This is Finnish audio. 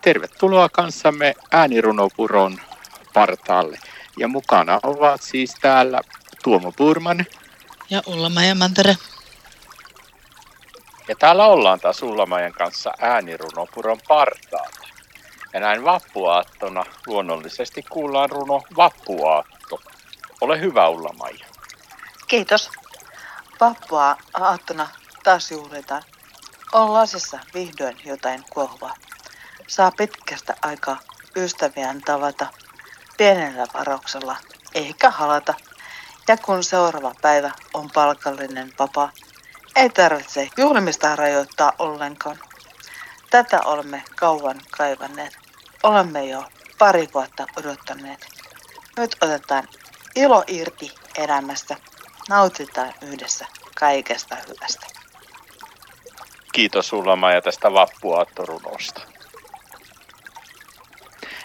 Tervetuloa kanssamme äänirunopuron partaalle. Ja mukana ovat siis täällä Tuomo Purman. Ja Ulla-Maija Mantere. Ja täällä ollaan taas Ulla-Maijan kanssa äänirunopuron partaalla. Ja näin vappuaattona luonnollisesti kuullaan runo Vappuaatto. Ole hyvä Ulla-Maija. Kiitos. Vappua aattona taas juhlitaan. On lasissa vihdoin jotain kuohuvaa. Saa pitkästä aikaa ystäviään tavata pienellä varauksella, eikä halata. Ja kun seuraava päivä on palkallinen vapaa, ei tarvitse juhlimista rajoittaa ollenkaan. Tätä olemme kauan kaivanneet. Olemme jo pari vuotta odottaneet. Nyt otetaan ilo irti elämästä. Nautitaan yhdessä kaikesta hyvästä. Kiitos Ulla-Maija tästä vappuaattorunosta.